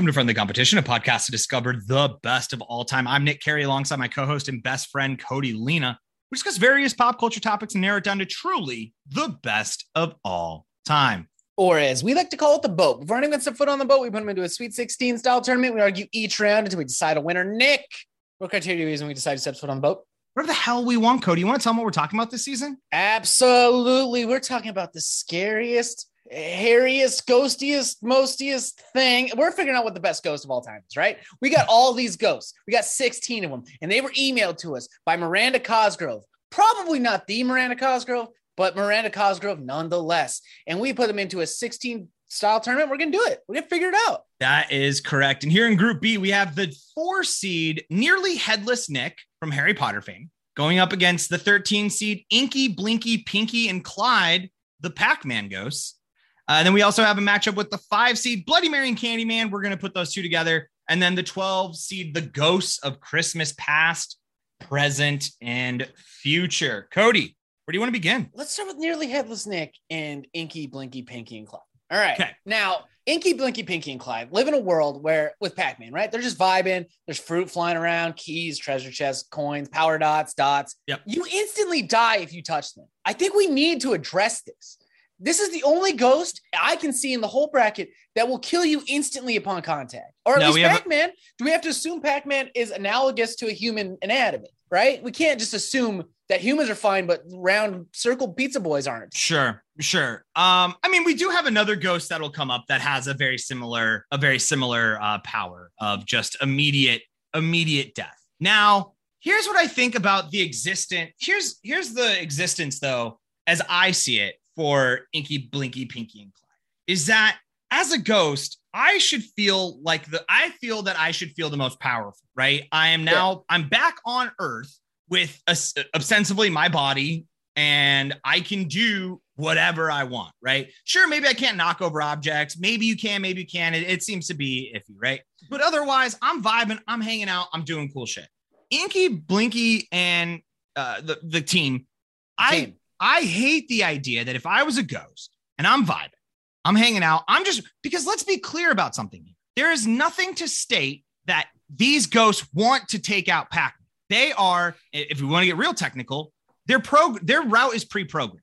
Welcome to Friendly Competition, a podcast to discover the best of all time. I'm Nick Carey alongside my co host and best friend, Cody Lena. We discuss various pop culture topics and narrow it down to truly the best of all time. Or as we like to call it, the boat. Before anyone sets foot on the boat, we put them into a Sweet 16 style tournament. We argue each round until we decide a winner. Nick, what criteria is when we decide to step foot on the boat? Whatever the hell we want, Cody. You want to tell them what we're talking about this season? Absolutely. We're talking about the scariest, hairiest, ghostiest, mostiest thing. We're figuring out what the best ghost of all time is, right? We got all these ghosts. We got 16 of them, and they were emailed to us by Miranda Cosgrove. Probably not the Miranda Cosgrove, but Miranda Cosgrove nonetheless. And we put them into a 16 style tournament. We're going to do it. We're going to figure it out. That is correct. And here in Group B, we have the four seed, nearly headless Nick from Harry Potter fame, going up against the 13 seed, Inky, Blinky, Pinky, and Clyde, the Pac Man ghosts. Uh, and then we also have a matchup with the five seed, Bloody Mary and Candyman. We're going to put those two together. And then the 12 seed, the ghosts of Christmas past, present, and future. Cody, where do you want to begin? Let's start with nearly headless Nick and Inky, Blinky, Pinky, and Clyde. All right. Okay. Now, Inky, Blinky, Pinky, and Clyde live in a world where, with Pac Man, right? They're just vibing. There's fruit flying around, keys, treasure chests, coins, power dots, dots. Yep. You instantly die if you touch them. I think we need to address this. This is the only ghost I can see in the whole bracket that will kill you instantly upon contact. Or at No, least we have a- Pac Man. Do we have to assume Pac Man is analogous to a human anatomy, right? We can't just assume that humans are fine, but round circle pizza boys aren't. Sure, sure. Um, I mean, we do have another ghost that'll come up that has a very similar, a very similar uh, power of just immediate, immediate death. Now, here's what I think about the existent. Here's here's the existence though, as I see it for Inky, Blinky, Pinky, and Clyde, is that as a ghost, I should feel like the I feel that I should feel the most powerful, right? I am now I'm back on Earth with a, ostensibly my body and I can do whatever I want, right? Sure, maybe I can't knock over objects. Maybe you can, maybe you can. It, it seems to be iffy, right? But otherwise, I'm vibing, I'm hanging out, I'm doing cool shit. Inky, Blinky, and uh, the, the team, I Team. I hate the idea that if I was a ghost and I'm vibing, I'm hanging out, I'm just because let's be clear about something. There is nothing to state that these ghosts want to take out Pac. They are, if we want to get real technical, their pro their route is pre-programmed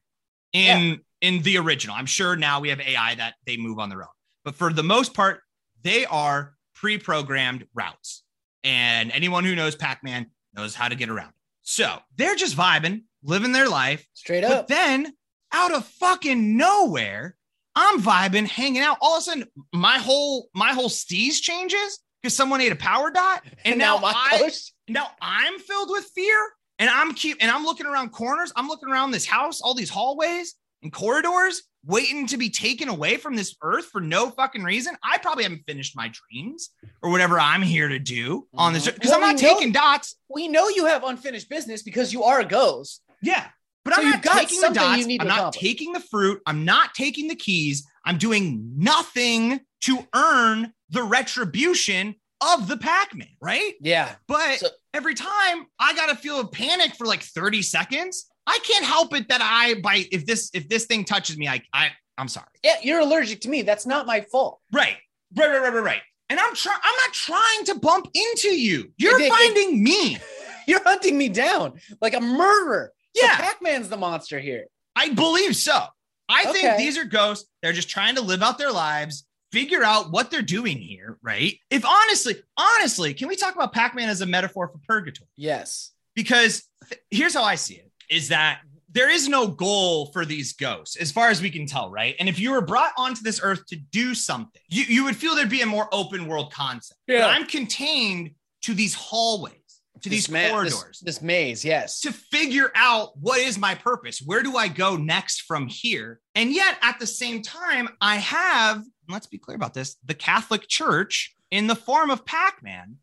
in in the original. I'm sure now we have AI that they move on their own, but for the most part, they are pre-programmed routes. And anyone who knows Pac-Man knows how to get around. it. So they're just vibing, living their life. Straight up. But then out of fucking nowhere, I'm vibing, hanging out. All of a sudden, my whole my whole steez changes because someone ate a power dot, and now, my I now I'm filled with fear, and I'm keep and I'm looking around corners. I'm looking around this house, all these hallways and corridors, waiting to be taken away from this earth for no fucking reason. I probably haven't finished my dreams or whatever I'm here to do on this mm-hmm. because I'm not we know- taking dots. we know you have unfinished business because you are a ghost. Yeah. But So I'm not taking the dots. you need to I'm not accomplish. taking the fruit. I'm not taking the keys. I'm doing nothing to earn the retribution of the Pac-Man, right? Yeah. But So- every time I gotta feel a panic for like 30 seconds. I can't help it that I by if this if this thing touches me, I I I'm sorry. Yeah, you're allergic to me. That's not my fault. Right. Right, right, right, right, right. And I'm trying, I'm not trying to bump into you. You're It- it- finding me. You're hunting me down like a murderer. So Yeah. Pac-Man's the monster here. I believe so. I think these are ghosts. They're just trying to live out their lives, figure out what they're doing here, right? If honestly, honestly, can we talk about Pac-Man as a metaphor for purgatory? Yes. Because th- here's how I see it is that there is no goal for these ghosts as far as we can tell, right? And if you were brought onto this earth to do something, you, you would feel there'd be a more open world concept. Yeah. But I'm contained to these hallways, to these ma- corridors This, maze, yes. to figure out what is my purpose. Where do I go next from here? And yet, at the same time, I have, let's be clear about this, the Catholic Church in the form of Pac Man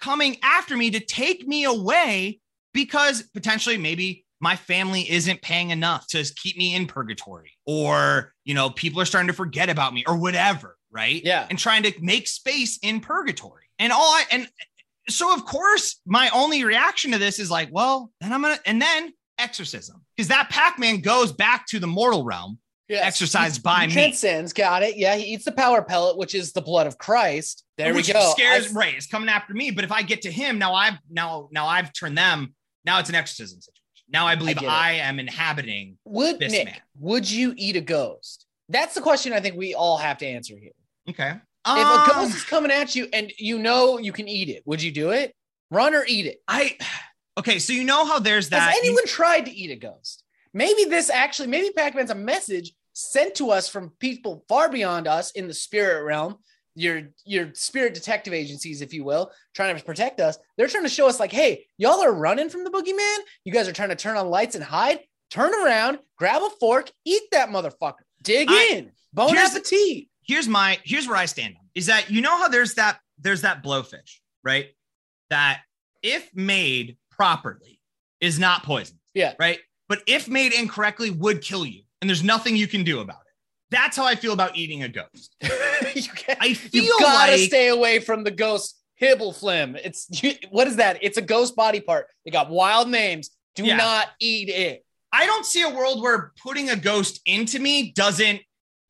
coming after me to take me away because potentially maybe my family isn't paying enough to keep me in purgatory or you know people are starting to forget about me or whatever right Yeah. and trying to make space in purgatory and all i and so of course my only reaction to this is like well then i'm gonna and then exorcism because that pac-man goes back to the mortal realm Yes. exercised by he me. Got it. Yeah, he eats the power pellet, which is the blood of Christ. There which we go. Scares I- right. It's coming after me. But if I get to him, now I've now now I've turned them. Now it's an exorcism situation. Now I believe it. I, am inhabiting. would this Nick, man. would you eat a ghost? That's the question I think we all have to answer here. Okay. If a Um, ghost is coming at you and you know you can eat it, would you do it? Run or eat it? I okay. So you know how there's that. Has anyone tried to eat a ghost? Maybe this actually, maybe Pac-Man's a message sent to us from people far beyond us in the spirit realm. Your your spirit detective agencies, if you will, trying to protect us. They're trying to show us, like, hey, y'all are running from the boogeyman. You guys are trying to turn on lights and hide. Turn around, grab a fork, eat that motherfucker. Dig I- in. Bon Here's appetit. Here's my here's where I stand on is that you know how there's that there's that blowfish right that if made properly is not poison Yeah. right but if made incorrectly would kill you and there's nothing you can do about it that's how I feel about eating a ghost you I feel You gotta like stay away from the ghost hibbleflim. It's you, what is that? It's a ghost body part. They got wild names. Do Yeah. not eat it. I don't see a world where putting a ghost into me doesn't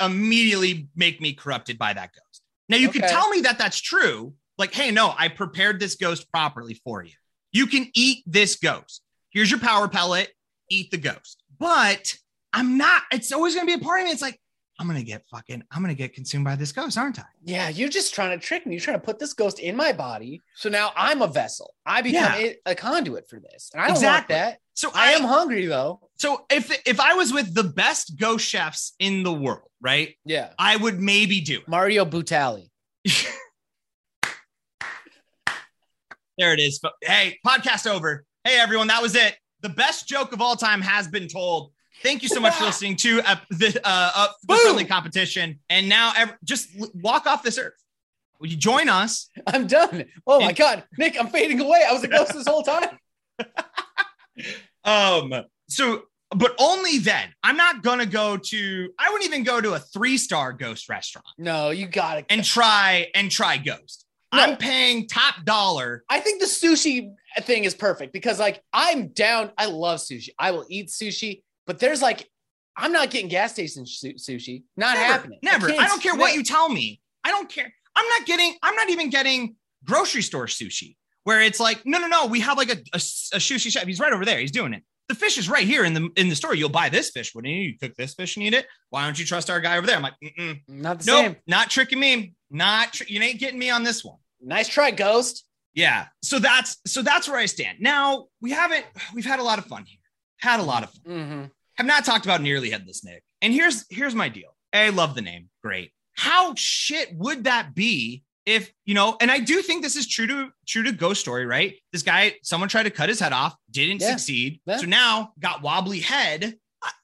immediately make me corrupted by that ghost. Now you can tell me that that's true. Like, hey, no, I prepared this ghost properly for you. You can eat this ghost. Here's your power pellet. Eat the ghost. But I'm not. It's always going to be a part of me. It's like I'm going to get fucking. I'm going to get consumed by this ghost, aren't I? Yeah, you're just trying to trick me. You're trying to put this ghost in my body. So now I'm a vessel. I become Yeah. a, a conduit for this. And I don't Exactly. want that. So I am hungry though. So if if I was with the best ghost chefs in the world, right, Yeah. I would maybe do it. Mario Batali. There it is. Hey, podcast over. Hey, everyone, that was it. The best joke of all time has been told. Thank you so much for listening to uh, the, uh, uh, the friendly competition. And now, ev- just walk off this earth. Will you join us? I'm done. Oh my god, Nick, I'm fading away. I was a ghost this whole time. Um. So, but only then. I'm not gonna go to. I wouldn't even go to a three star ghost restaurant No, you gotta and try and try ghost. No. I'm paying top dollar. I think the sushi thing is perfect because like I'm down. I love sushi. I will eat sushi, but there's like I'm not getting gas station su- sushi. Not never, happening. Never. can't I, don't care what you tell me. I don't care. I'm not getting. I'm not even getting grocery store sushi where it's like, no, no, no. We have like a, a, a sushi chef. He's right over there. He's doing it. The fish is right here in the in the store. You'll buy this fish, wouldn't you? You cook this fish and eat it. Why don't you trust our guy over there? I'm like, Mm-mm. Not the nope, same. not tricking me. Not tr- you ain't getting me on this one. Nice try, Ghost. Yeah. So that's so that's where I stand. Now we haven't. We've had a lot of fun here. Had a lot of fun. Mm-hmm. have not talked about nearly headless Nick. And here's here's my deal. I love the name. Great. How shit would that be if you know? And I do think this is true to true to Ghost Story, right? This guy, someone tried to cut his head off, didn't Yeah. succeed, Yeah. so now got wobbly head.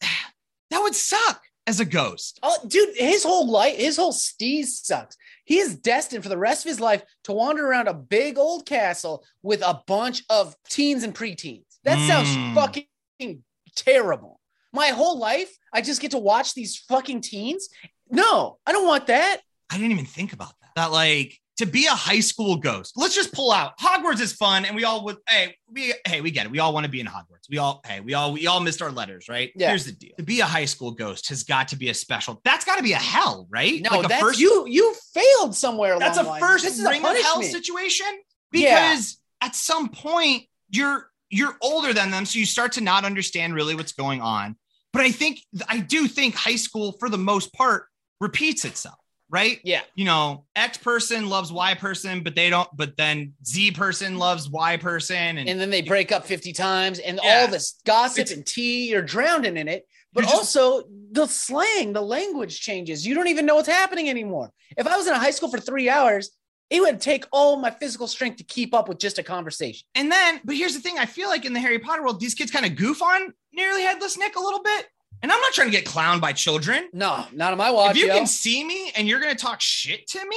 That would suck as a ghost. Oh, dude, his whole life, his whole steez sucks. He is destined for the rest of his life to wander around a big old castle with a bunch of teens and preteens. That sounds Mm. fucking terrible. My whole life, I just get to watch these fucking teens. No, I don't want that. I didn't even think about that. Like to be a high school ghost. Let's just pull out. Hogwarts is fun, and we all would. Hey, we hey, we get it. We all want to be in Hogwarts. We all hey, we all we all missed our letters, right? Yeah. Here's the deal: to be a high school ghost has got to be a special. That's got to be a hell, right? No, like that's first. you. You failed somewhere. that's along a line. first This is a ring of hell situation Yeah. because at some point you're you're older than them, so you start to not understand really what's going on. But I think I do think high school, for the most part, repeats itself, right? Yeah. you know, X person loves Y person, but they don't, but then Z person loves Y person. And, and then they break up 50 times and Yeah. all this gossip It's- and tea you're drowning in it but just- also the slang the language changes you don't even know what's happening anymore if i was in a high school for three hours it would take all my physical strength to keep up with just a conversation and then, but here's the thing I feel like in the Harry Potter world, these kids kind of goof on nearly headless Nick a little bit. And I'm not trying to get clowned by children. no not on my watch if you yo. can see me and you're going to talk shit to me,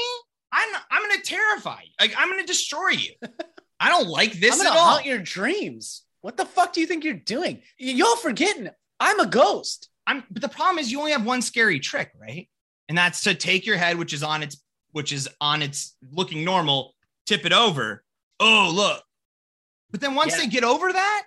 I'm, I'm going to terrify you. Like, I'm going to destroy you. I don't like this i'm at all. haunt your dreams what the fuck do you think you're doing Y- y'all forgetting i'm a ghost I'm, but the problem is you only have one scary trick, right? And that's to take your head, which is on its, which is on its looking normal, tip it over. Oh, look. But then once Yeah. they get over that,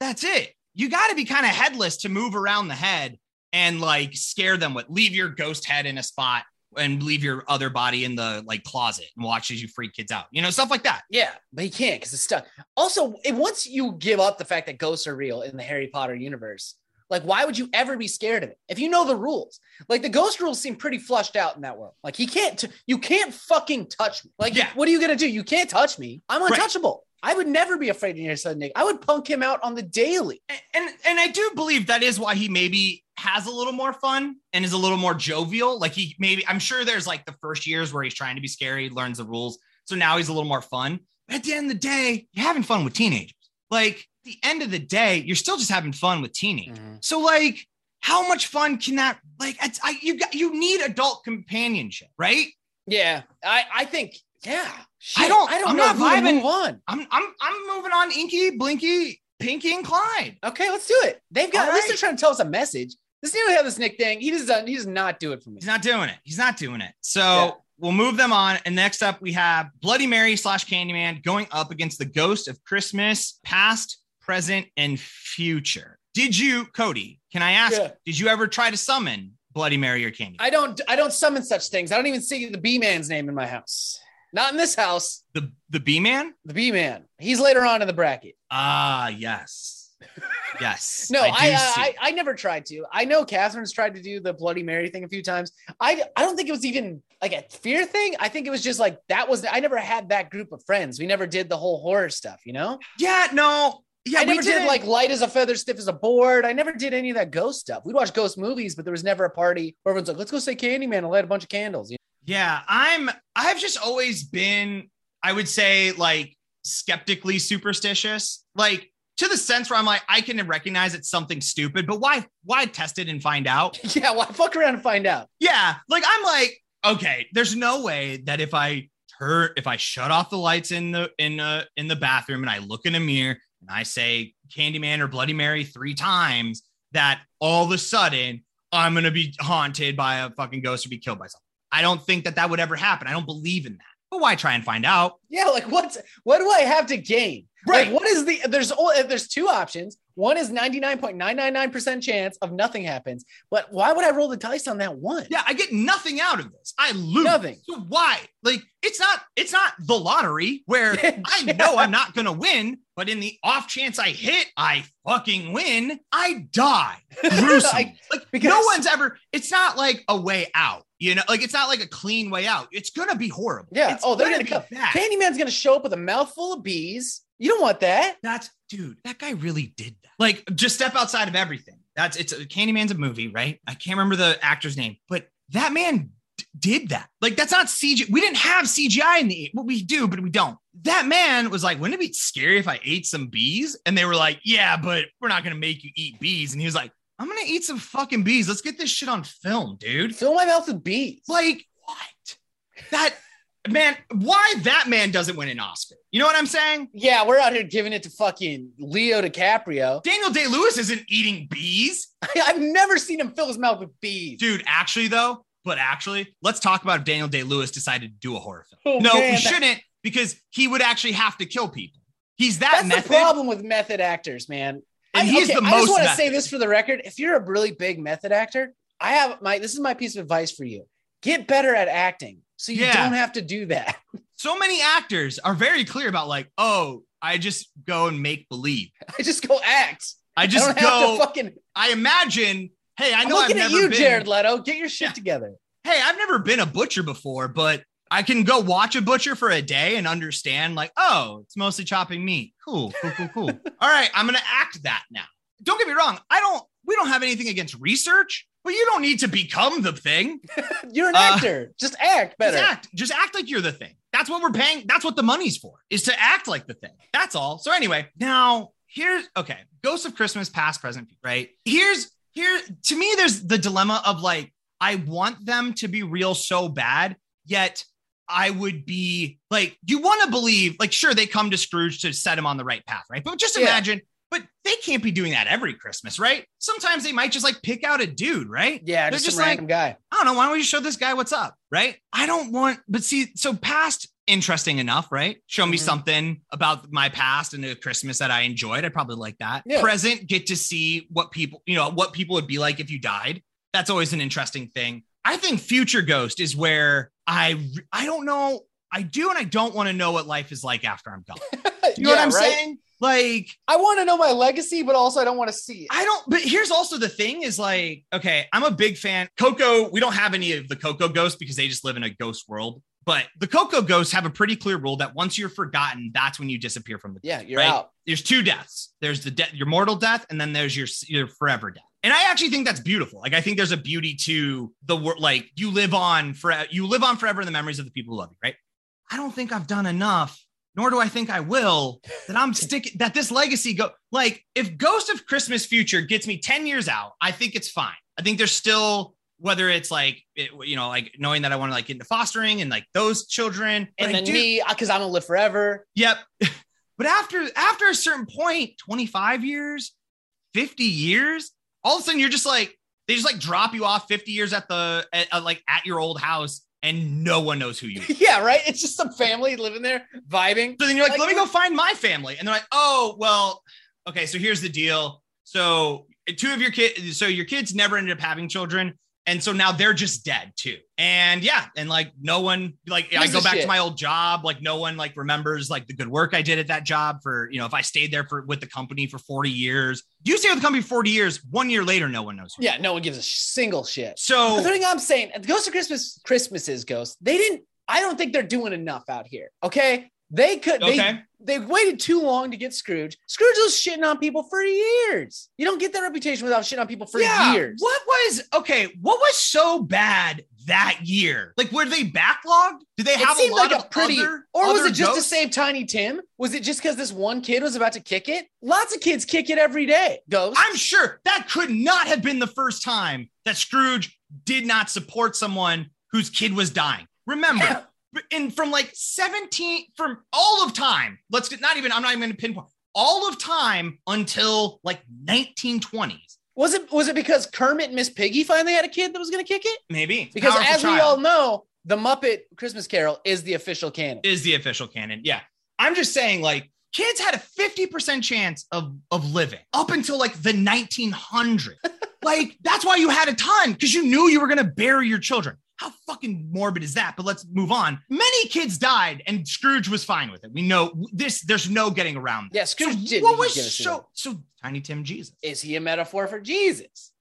that's it. You got to be kind of headless to move around the head and like scare them with leave your ghost head in a spot and leave your other body in the like closet and watch as you freak kids out. You know, stuff like that. Yeah, but he can't because it's stuck. Also, once you give up the fact that ghosts are real in the Harry Potter universe, like why would you ever be scared of it if you know the rules? Like the ghost rules seem pretty flushed out in that world. Like he can't, t- you can't fucking touch me. Like, Yeah. what are you gonna do? You can't touch me. I'm Right. I would never be afraid of son Nick. I would punk him out on the daily. And, and and I do believe that is why he maybe has a little more fun and is a little more jovial. Like he maybe I'm sure there's like the first years where he's trying to be scary, learns the rules. So now he's a little more fun. But at the end of the day, you're having fun with teenagers. Like at the end of the day, you're still just having fun with teenagers. Mm-hmm. So like, how much fun can that like? It's, I you got you need adult companionship, right? Yeah, I I think yeah. I don't- I don't I'm know not vibing. move on. I'm I'm I'm moving on. Inky, Blinky, Pinky, and Clyde. Okay, let's do it. They've got All at least right. they're trying to tell us a message. This new have this Nick thing. He does he does not do it for me. He's not doing it. He's not doing it. So Yeah. we'll move them on. And next up, we have Bloody Mary slash Candyman going up against the Ghost of Christmas, past, present, and future. Did you, Cody? Can I ask? Yeah. Did you ever try to summon Bloody Mary or Candyman? I don't I don't summon such things. I don't even see the B man's name in my house. Not in this house. the the B Man? The B man. He's later on in the bracket. Ah, yes, yes. No, I I, see. I I never tried to. I know Catherine's tried to do the Bloody Mary thing a few times. I I don't think it was even like a fear thing. I think it was just like that was I never had that group of friends. We never did the whole horror stuff, you know? yeah, no, yeah. I we never did like light as a feather, stiff as a board. I never did any of that ghost stuff. We'd watch ghost movies, but there was never a party where everyone's like, let's go say Candyman and light a bunch of candles. You Yeah, I'm I've just always been, I would say, like skeptically superstitious. Like to the sense where I'm like, I can recognize it's something stupid, but why why test it and find out? yeah, why fuck around and find out. Yeah, like I'm like, okay, there's no way that if I turn if I shut off the lights in the in uh in the bathroom and I look in a mirror and I say Candyman or Bloody Mary three times, that all of a sudden I'm gonna be haunted by a fucking ghost or be killed by something. I don't think that that would ever happen. I don't believe in that. But why try and find out? Yeah, like what's what do I have to gain? Right. Like what is the there's there's two options. One is 99.999% chance of nothing happens. But why would I roll the dice on that one? Yeah, I get nothing out of this. I lose. Nothing. So why? Like it's not it's not the lottery where I know I'm not gonna win, but in the off chance I hit, I fucking win. I die gruesomely. like because- no one's ever. It's not like a way out. You know, like it's not like a clean way out. It's gonna be horrible. Yeah. It's Oh, they're gonna be come. bad. Candyman's gonna show up with a mouthful of bees. You don't want that. That's dude. That guy really did that. Like, just step outside of everything. That's it's a Candyman's a movie, right? I can't remember the actor's name, but that man d- did that. Like, that's not CGI. We didn't have CGI in the. Well, we do, but we don't. That man was like, "Wouldn't it be scary if I ate some bees?" And they were like, "Yeah, but we're not gonna make you eat bees." And he was like, "I'm gonna eat some fucking bees. Let's get this shit on film, dude." Fill my mouth with bees. Like, what? That man. Why that man doesn't win an Oscar? You know what I'm saying? yeah, we're out here giving it to fucking Leo DiCaprio. Daniel Day Lewis isn't eating bees. I've never seen him fill his mouth with bees. Dude, actually, though, but actually, let's talk about if Daniel Day Lewis decided to do a horror film. Oh, no, man, that- shouldn't because he would actually have to kill people. He's that That's method. the problem with method actors, man. And I, he's okay, the I just most want to say this for the record: if you're a really big method actor, I have my this is my piece of advice for you: get better at acting, so you Yeah. don't have to do that. So many actors are very clear about, like, oh, I just go and make believe. I just go act. I I just don't have go. to fucking. I imagine. Hey, I I'm know I've looking at you, been. Jared Leto. Get your shit Yeah. together. hey, I've never been a butcher before, but I can go watch a butcher for a day and understand, like, oh, it's mostly chopping meat. Cool, cool, cool, cool. All right, I'm gonna act that now. Don't get me wrong. I don't. We don't have anything against research, but you don't need to become the thing. You're an Uh, actor. Just act better. Just act. Just act like you're the thing. That's what we're paying. That's what the money's for. Is to act like the thing. That's all. So anyway, now here's okay. Ghosts of Christmas, past, present, right? Here's here to me. There's the dilemma of like I want them to be real so bad, yet I would be like, you want to believe, like, sure, they come to Scrooge to set him on the right path, right? But just imagine but they can't be doing that every Christmas, right? Sometimes they might just like pick out a dude, right? Yeah, They're just, just some random guy. I don't know. Why don't we show this guy what's up? Right. I don't want, but see, so past interesting enough, right? Show me Mhm. something about my past and the Christmas that I enjoyed. I'd probably like that. Yeah. Present, get to see what people, you know, what people would be like if you died. That's always an interesting thing. I think future ghost is where I, I don't know. I do and I don't want to know what life is like after I'm gone. You know what I'm saying? Like, I want to know my legacy, but also I don't want to see it. I don't, but here's also the thing is like, okay, I'm a big fan. Coco, we don't have any of the Coco ghosts because they just live in a ghost world. But the Coco ghosts have a pretty clear rule that once you're forgotten, that's when you disappear from the. yeah, you're right? out. There's two deaths. There's the death, your mortal death, and then there's your your forever death. And I actually think that's beautiful. Like I think there's a beauty to the word. Like you live on for you live on forever in the memories of the people who love you. Right. I don't think I've done enough nor do I think I will, that I'm sticking that this legacy go like if Ghost of Christmas Future gets me 10 years out, I think it's fine. I think there's still whether it's like it, you know, like knowing that I want to like get into fostering and like those children. And then do- me, because I'm gonna live forever. Yep. but after after a certain point, 25 years, 50 years, all of a sudden you're just like they just like drop you off 50 years at the at, at, like at your old house and no one knows who you are. yeah, right. It's just some family living there, vibing. So then you're like, Like- let me go find my family. And they're like, oh, well, okay, so here's the deal. So two of your kids, so your kids never ended up having children. And so now they're just dead too. And yeah, and like no one, like I go back shit. to my old job, like no one like remembers like the good work I did at that job for, you know, if I stayed there for with the company for 40 years. You stay with the company 40 years? One year later, no one knows. Yeah, no one gives a single shit. So the thing I'm saying, the Ghost of Christmas, Christmases Ghost. They didn't. I don't think they're doing enough out here. Okay, they could. They okay. they waited too long to get Scrooge. Scrooge was shitting on people for years. You don't get that reputation without shitting on people for years. What was okay? What was so bad that year? Like, were they backlogged? Did they have a lot like a of pretty, other, or was it just to save Tiny Tim? Was it just because this one kid was about to kick it? Lots of kids kick it every day. Ghost. I'm sure that could not have been the first time that Scrooge did not support someone whose kid was dying. Remember, in from like 17 from all of time. Let's get not even. I'm not even going to pinpoint all of time until like 1920s, was it was it because Kermit and Miss Piggy finally had a kid that was going to kick it? maybe. Because Powerful as we all know, the Muppet Christmas Carol is the official canon. is the official canon. Yeah. I'm just saying, like, kids had a 50% chance of, of living up until like the 1900s. like, that's why you had a ton because you knew you were going to bury your children. How fucking morbid is that? But let's move on. Many kids died and Scrooge was fine with it. We know this, there's no getting around. Yeah, that. Scrooge So did. what was gave us a- so, so Tiny Tim Jesus? Is he a metaphor for Jesus?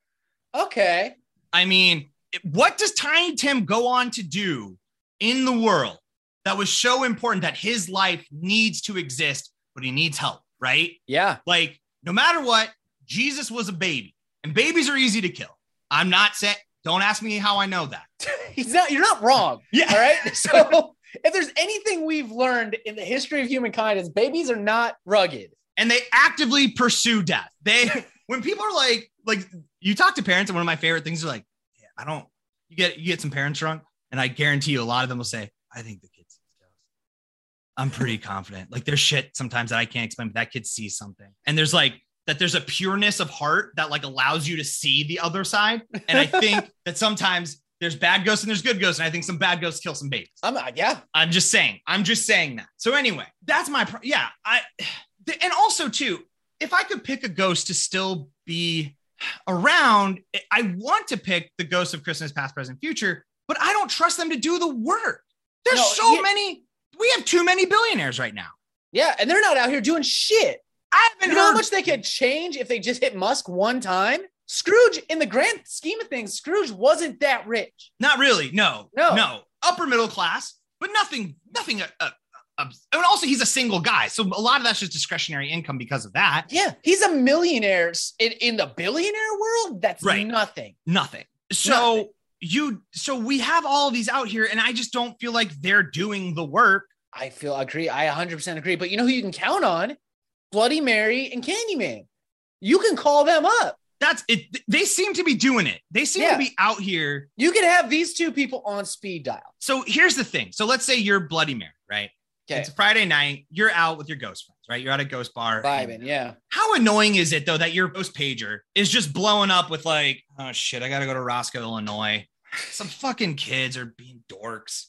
Okay. I mean, what does Tiny Tim go on to do in the world that was so important that his life needs to exist, but he needs help, right? Yeah. Like, no matter what, Jesus was a baby, and babies are easy to kill. I'm not saying, don't ask me how I know that. He's not you're not wrong. Yeah. All right. So if there's anything we've learned in the history of humankind is babies are not rugged. And they actively pursue death. They, when people are like, like, you talk to parents, and one of my favorite things are like, yeah, I don't, you get, you get some parents drunk, and I guarantee you a lot of them will say, I think the kid sees ghosts. I'm pretty confident. Like, there's shit sometimes that I can't explain, but that kid sees something. And there's like, that there's a pureness of heart that like allows you to see the other side. And I think that sometimes there's bad ghosts and there's good ghosts. And I think some bad ghosts kill some babies. I'm not, yeah. I'm just saying. I'm just saying that. So anyway, that's my pro- yeah. I and also too, if I could pick a ghost to still be around, I want to pick the ghost of Christmas past, present, future, but I don't trust them to do the work. There's No, so yeah. many. We have too many billionaires right now. Yeah. And they're not out here doing shit. I You haven't know how much they could change if they just hit Musk one time? Scrooge, in the grand scheme of things, Scrooge wasn't that rich. Not really. No. No. No. Upper middle class, but nothing. Nothing. Uh, uh, uh, and also, he's a single guy, so a lot of that's just discretionary income because of that. Yeah. He's a millionaire in, in the billionaire world. That's Right. nothing. Nothing. So Nothing. you so we have all of these out here, and I just don't feel like they're doing the work. I feel agree. I 100% agree. But you know who you can count on? Bloody Mary and Candyman. You can call them up. That's it. They seem to be doing it. They seem Yeah. to be out here. You can have these two people on speed dial. So here's the thing. So let's say you're Bloody Mary, right? Okay. It's a Friday night. You're out with your ghost friends, right? You're at a ghost bar. Vibing, yeah. How annoying is it though that your ghost pager is just blowing up with like, oh shit, I gotta go to Roscoe, Illinois. Some fucking kids are being dorks.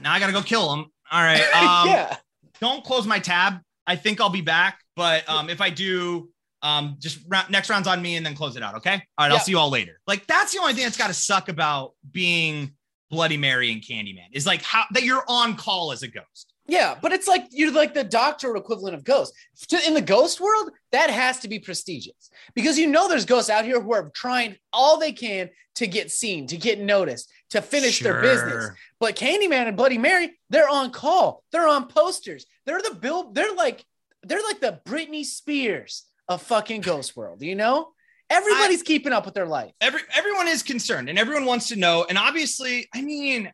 Now I gotta go kill them. All right. Um, yeah. Don't close my tab. I think I'll be back, but um, if I do, um, just ra- next round's on me and then close it out. Okay. All right. I'll see you all later. Like that's the only thing that's got to suck about being Bloody Mary and Candyman is like how that you're on call as a ghost. Yeah, but it's like you're like the doctor equivalent of ghost. To- In the ghost world, that has to be prestigious because you know there's ghosts out here who are trying all they can to get seen, to get noticed, to finish their business. Sure. But Candyman and Bloody Mary, they're on call. They're on posters. They're the bill. They're like they're like the Britney Spears of fucking ghost world. You know, everybody's keeping up with their life. every everyone is concerned and everyone wants to know and obviously i mean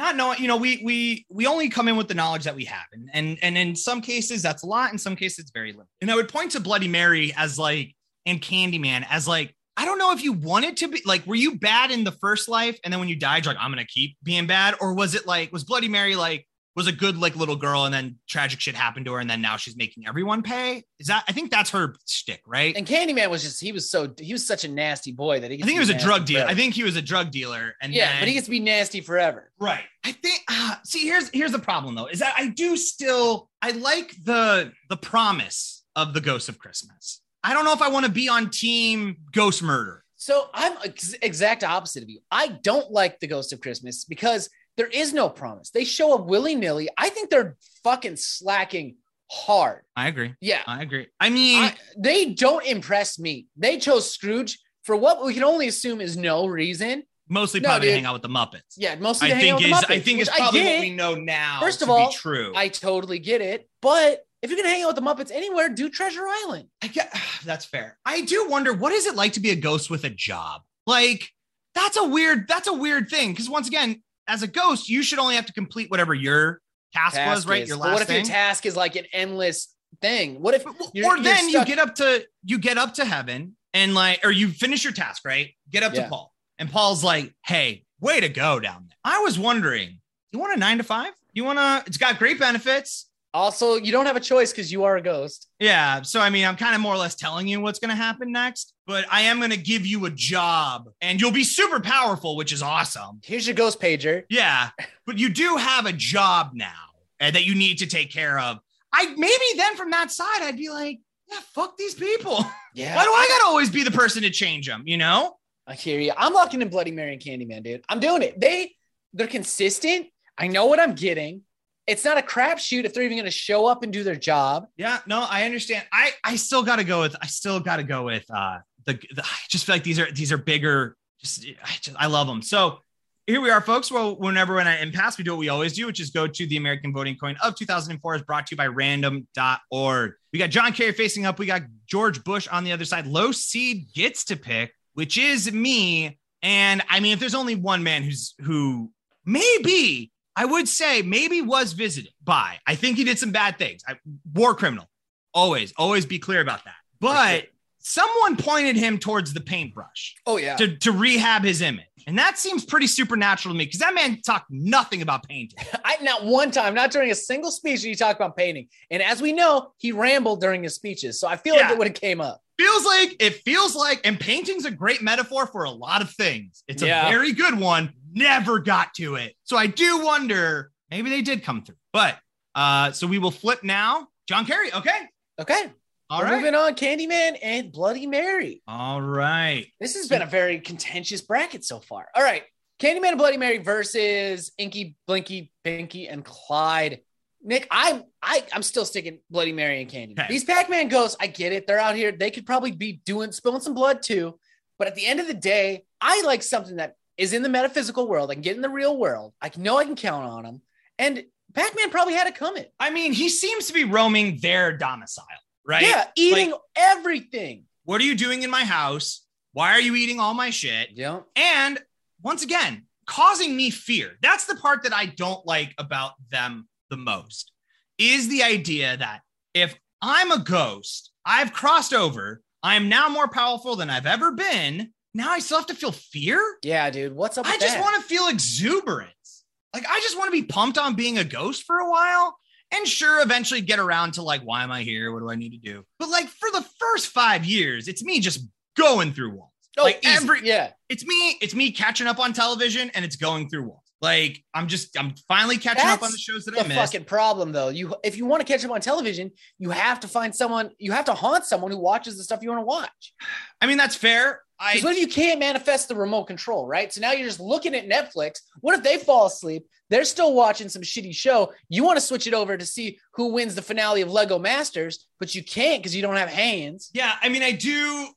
not knowing you know we we we only come in with the knowledge that we have. And and and in some cases that's a lot. In some cases it's very little. And i would point to bloody mary as like and candyman as like i don't know if you wanted to be like were you bad in the first life? And then when you died you're like i'm gonna keep being bad. Or was it like was bloody mary like was a good like little girl and then tragic shit happened to her and then now she's making everyone pay is that i think that's her stick right And Candyman was just he was so he was such a nasty boy that he. I think he was a drug dealer. I think he was a drug dealer, and yeah, then, but he gets to be nasty forever. right. I think. Uh, see, here's here's the problem though, is that I do still I like the the promise of the Ghost of Christmas. I don't know if I want to be on Team Ghost Murder. So I'm ex- exact opposite of you. I don't like the Ghost of Christmas because there is no promise. They show up willy nilly. I think they're fucking slacking hard. I agree. Yeah, I agree. I mean, I- they don't impress me. They chose Scrooge for what we can only assume is no reason. mostly no, probably dude. hang out with the Muppets. Yeah, mostly I hang think out is with the I think it's probably what we know now. First of to all, be true. I totally get it. But if you're gonna hang out with the Muppets anywhere, do Treasure Island. I get that's fair. I do wonder what is it like to be a ghost with a job? Like that's a weird that's a weird thing because once again, as a ghost, you should only have to complete whatever your task, was, right? is- Your but last what if thing. your task is like an endless thing? What if you're- or you're then you get up to you get up to heaven and like or you finish your task, right? Get up Yeah. to Paul. And Paul's like, "Hey, way to go down there." I was wondering, you want a 9 to 5? You want to it's got great benefits. Also, you don't have a choice because you are a ghost. Yeah. So, I mean, I'm kind of more or less telling you what's going to happen next, but I am going to give you a job and you'll be super powerful, which is awesome. Here's your ghost pager. Yeah. But you do have a job now uh, that you need to take care of. I maybe then from that side, I'd be like, yeah, fuck these people. Yeah. Why do I got to always be the person to change them? You know? I hear you. I'm locking in Bloody Mary and Candyman, dude. I'm doing it. They they're consistent. I know what I'm getting. It's not a crapshoot if they're even going to show up and do their job. Yeah. No, I understand. I, I still got to go with, I still got to go with, uh, the, the, I just feel like these are, these are bigger. Just, I just, I love them. So, here we are, folks. Well, whenever we're in an impasse, we do what we always do, which is go to the American voting coin of 2004 is brought to you by random.org. We got John Kerry facing up. We got George Bush on the other side. Low seed gets to pick, which is me. And I mean, if there's only one man who's who maybe I would say maybe was visited by, I think he did some bad things. I, war criminal. Always, always be clear about that. But someone pointed him towards the paintbrush Oh yeah. to, to rehab his image. And that seems pretty supernatural to me because that man talked nothing about painting. I not one time, not during a single speech did he talk about painting. And as we know, he rambled during his speeches. So I feel Yeah. like it would have came up. Feels like it feels like, and painting's a great metaphor for a lot of things. It's Yeah. a very good one. Never got to it. So I do wonder maybe they did come through. But uh, so we will flip now. John Kerry. Okay. Okay. All moving on. Candyman and Bloody Mary. All right. This has been a very contentious bracket so far. All right. Candyman and Bloody Mary versus Inky, Blinky, Pinky, and Clyde. Nick, I'm I, I'm still sticking Bloody Mary and candy. Okay. These Pac-Man ghosts, I get it. They're out here. They could probably be doing spilling some blood too. But at the end of the day, I like something that is in the metaphysical world. I can get in the real world. I know I can count on them. And Pac-Man probably had it coming. I mean, he seems to be roaming their domicile, right? Yeah, eating everything. What are you doing in my house? Why are you eating all my shit? Yeah. And once again, causing me fear. That's the part that I don't like about them the most is the idea that if I'm a ghost, I've crossed over, I am now more powerful than I've ever been. Now I still have to feel fear. Yeah, dude. What's up with I just want to feel exuberance. Like I just want to be pumped on being a ghost for a while. and sure, eventually get around to like, why am I here? What do I need to do? But like for the first five years, it's me just going through walls. Oh, like easy. every, yeah. it's me, it's me catching up on television and it's going through walls. Like I'm just, I'm finally catching up on the shows that The I missed. fucking problem though. You if you want to catch up on television, you have to find someone, you have to haunt someone who watches the stuff you want to watch. I mean, that's fair. I, Because what if you can't manifest the remote control, right? So now you're just looking at Netflix. What if they fall asleep? They're still watching some shitty show. You want to switch it over to see who wins the finale of Lego Masters, but you can't because you don't have hands. Yeah, I mean, I do.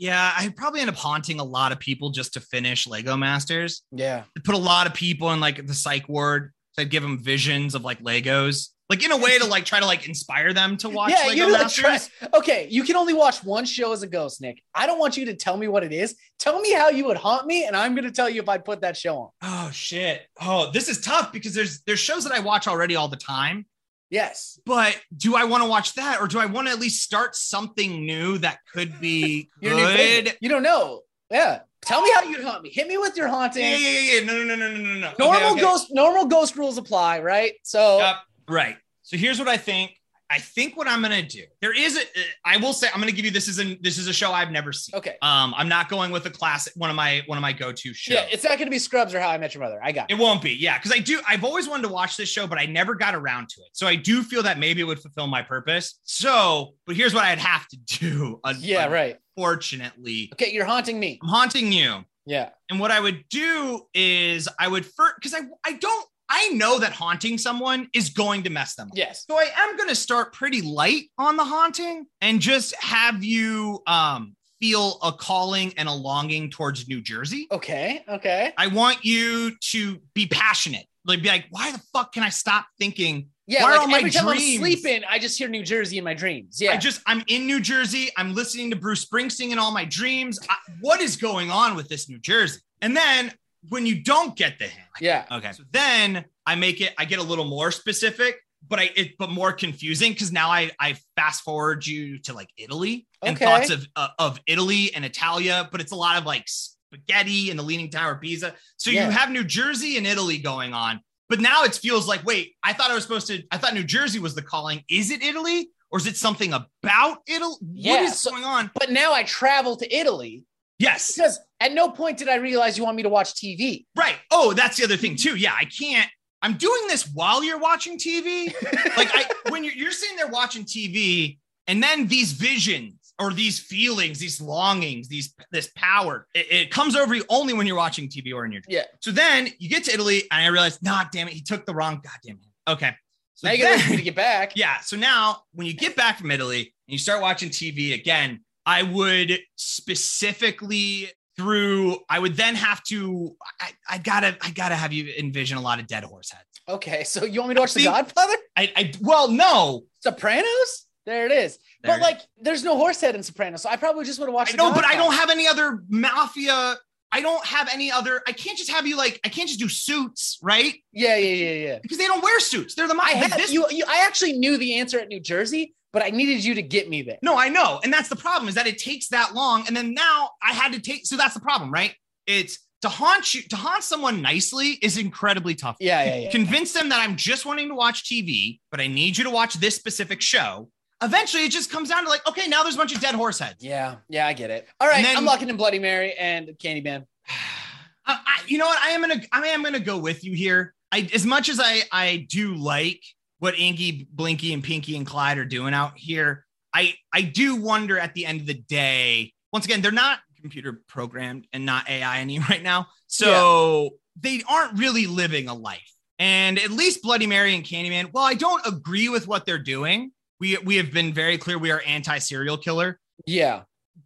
Yeah, I probably end up haunting a lot of people just to finish Lego Masters. Yeah. I put a lot of people in like the psych ward. So I'd give them visions of like Legos, like in a way to like try to like inspire them to watch yeah, Lego you like Masters. try- Okay, you can only watch one show as a ghost, Nick. I don't want you to tell me what it is. Tell me how you would haunt me, and I'm going to tell you if I'd put that show on. Oh shit! Oh, this is tough because there's there's shows that I watch already all the time. Yes. But do I want to watch that, or do I want to at least start something new that could be good? You don't know. Yeah. Tell me how you'd haunt me. Hit me with your haunting. Yeah, yeah, yeah, yeah. No, no, no, no, no, no, no. Okay, Normal okay. ghost, normal ghost rules apply, right? So Yep. Right. So here's what I think. I think what I'm gonna do. There is a. I will say I'm gonna give you this is a this is a show I've never seen. okay. Um, I'm not going with a classic one of my one of my go to shows. Yeah, it's not gonna be Scrubs or How I Met Your Mother. I got it. It won't be, yeah, because I do. I've always wanted to watch this show, but I never got around to it. So I do feel that maybe it would fulfill my purpose. So, but here's what I'd have to do. Yeah, right. Fortunately. Okay, you're haunting me. I'm haunting you, Yeah. and what I would do is I would first because I I don't I know that haunting someone is going to mess them up. Yes. So I am going to start pretty light on the haunting and just have you um feel a calling and a longing towards New Jersey. Okay. Okay. I want you to be passionate. Like be like, why the fuck can I stop thinking? Yeah. Why like all my every time dreams- I'm sleeping, I just hear New Jersey in my dreams. Yeah. I just I'm in New Jersey. I'm listening to Bruce Springsteen in all my dreams. I, what is going on with this New Jersey? And then when you don't get the hint, yeah. okay, so then I make it. I get a little more specific, but I it but more confusing because now I I fast forward you to like Italy and Okay. thoughts of uh, of Italy and Italia, but it's a lot of like spaghetti and the Leaning Tower of Pisa. So Yeah. you have New Jersey and Italy going on, but now it feels like wait, I thought I was supposed to. I thought New Jersey was the calling. Is it Italy or is it something about Italy? what Yeah, is so- going on? But now I travel to Italy Yes, because at no point did I realize you want me to watch TV. right. Oh, that's the other thing too. Yeah, I can't. I'm doing this while you're watching TV. like I when you're, you're sitting there watching TV and then these visions or these feelings, these longings, these this power, it, it comes over you only when you're watching TV or in your Yeah. So then you get to Italy and I realize, nah, damn it, he took the wrong. God damn it. Okay. So now you gotta wait for me then, to get back. yeah. So now when you get back from Italy and you start watching TV again, I would specifically through I would then have to I, I gotta I gotta have you envision a lot of dead horse heads. Okay. So you want me to watch The think- Godfather? I, I well no Sopranos? There it is. There but it like, there's no horse head in Sopranos, so I probably just watched. I The know, but I don't have any other mafia. I don't have any other. I can't just have you like. I can't just do suits, right? Yeah, yeah, yeah, yeah. Because they don't wear suits. They're the I mafia. had you, you. I actually knew the answer at New Jersey, but I needed you to get me there. No, I know, and that's the problem. Is that it takes that long, and then now I had to take. So that's the problem, right? It's to haunt you. To haunt someone nicely is incredibly tough. Yeah, yeah, yeah. Convince them that I'm just wanting to watch TV, but I need you to watch this specific show. Eventually, it just comes down to like, okay, now there's a bunch of dead horse heads. Yeah, yeah, I get it. All right, then- I'm locking in Bloody Mary and Candyman. I, I, you know what? I am gonna I am gonna go with you here. I as much as I I do like what Inky, Blinky, and Pinky and Clyde are doing out here. I I do wonder at the end of the day. Once again, they're not computer programmed and not AI any right now, so they aren't really living a life. And at least Bloody Mary and Candyman. Well, I don't agree with what they're doing, we we have been very clear we are anti serial killer. Yeah,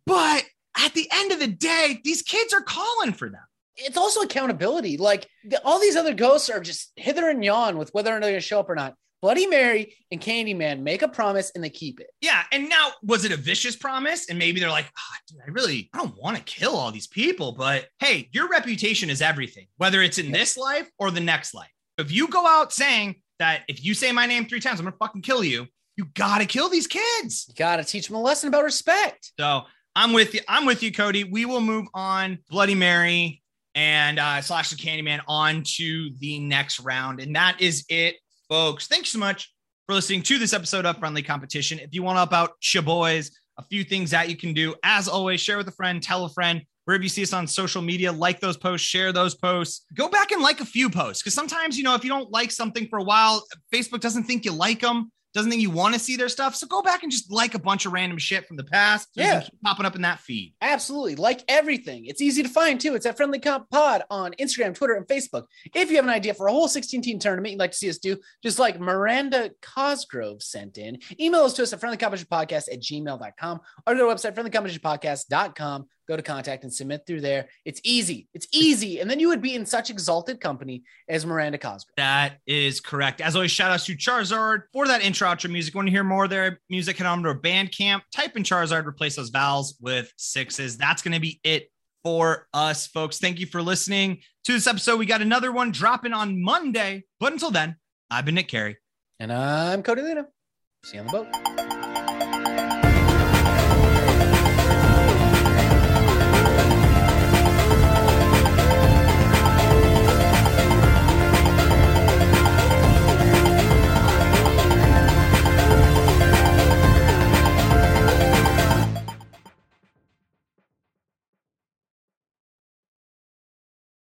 But at the end of the day, these kids are calling for them. it's also accountability. Like the, all these other ghosts are just hither and yon with whether or not they're gonna show up or not. Bloody Mary and Candyman make a promise and they keep it. Yeah. And now, was it a vicious promise? And maybe they're like, "Ah, dude, I really, I don't want to kill all these people, but hey, your reputation is everything, whether it's in this life or the next life. If you go out saying that if you say my name three times, I'm going to fucking kill you, you got to kill these kids. You gotta teach them a lesson about respect. So I'm with you. I'm with you, Cody. We will move on Bloody Mary and uh, slash the Candyman on to the next round. And that is it, folks. Thanks so much for listening to this episode of Friendly Competition. If you want to help out your boys, a few things that you can do. As always, share with a friend, tell a friend. Wherever you see us on social media, like those posts, share those posts. Go back and like a few posts because sometimes, you know, if you don't like something for a while, Facebook doesn't think you like them doesn't think you want to see their stuff. So go back and just like a bunch of random shit from the past. So yeah. popping up in that feed. Absolutely. Like everything. It's easy to find too. It's at Friendly Comp Pod on Instagram, Twitter, and Facebook. If you have an idea for a whole 16 team tournament you'd like to see us do, just like Miranda Cosgrove sent in, email us to us at friendlycompetitionpodcast at gmail.com or go to our website, friendlycompetitionpodcast.com go to contact and submit through there. It's easy. It's easy. And then you would be in such exalted company as Miranda Cosgrove. That is correct. As always, shout out to Charizard for that intro outro music. Want to hear more of their music? Head on to Bandcamp, type in Charizard, replace those vowels with sixes. That's going to be it for us, folks. Thank you for listening to this episode. We got another one dropping on Monday. But until then, I've been Nick Carey. And I'm Cody Luna. See you on the boat.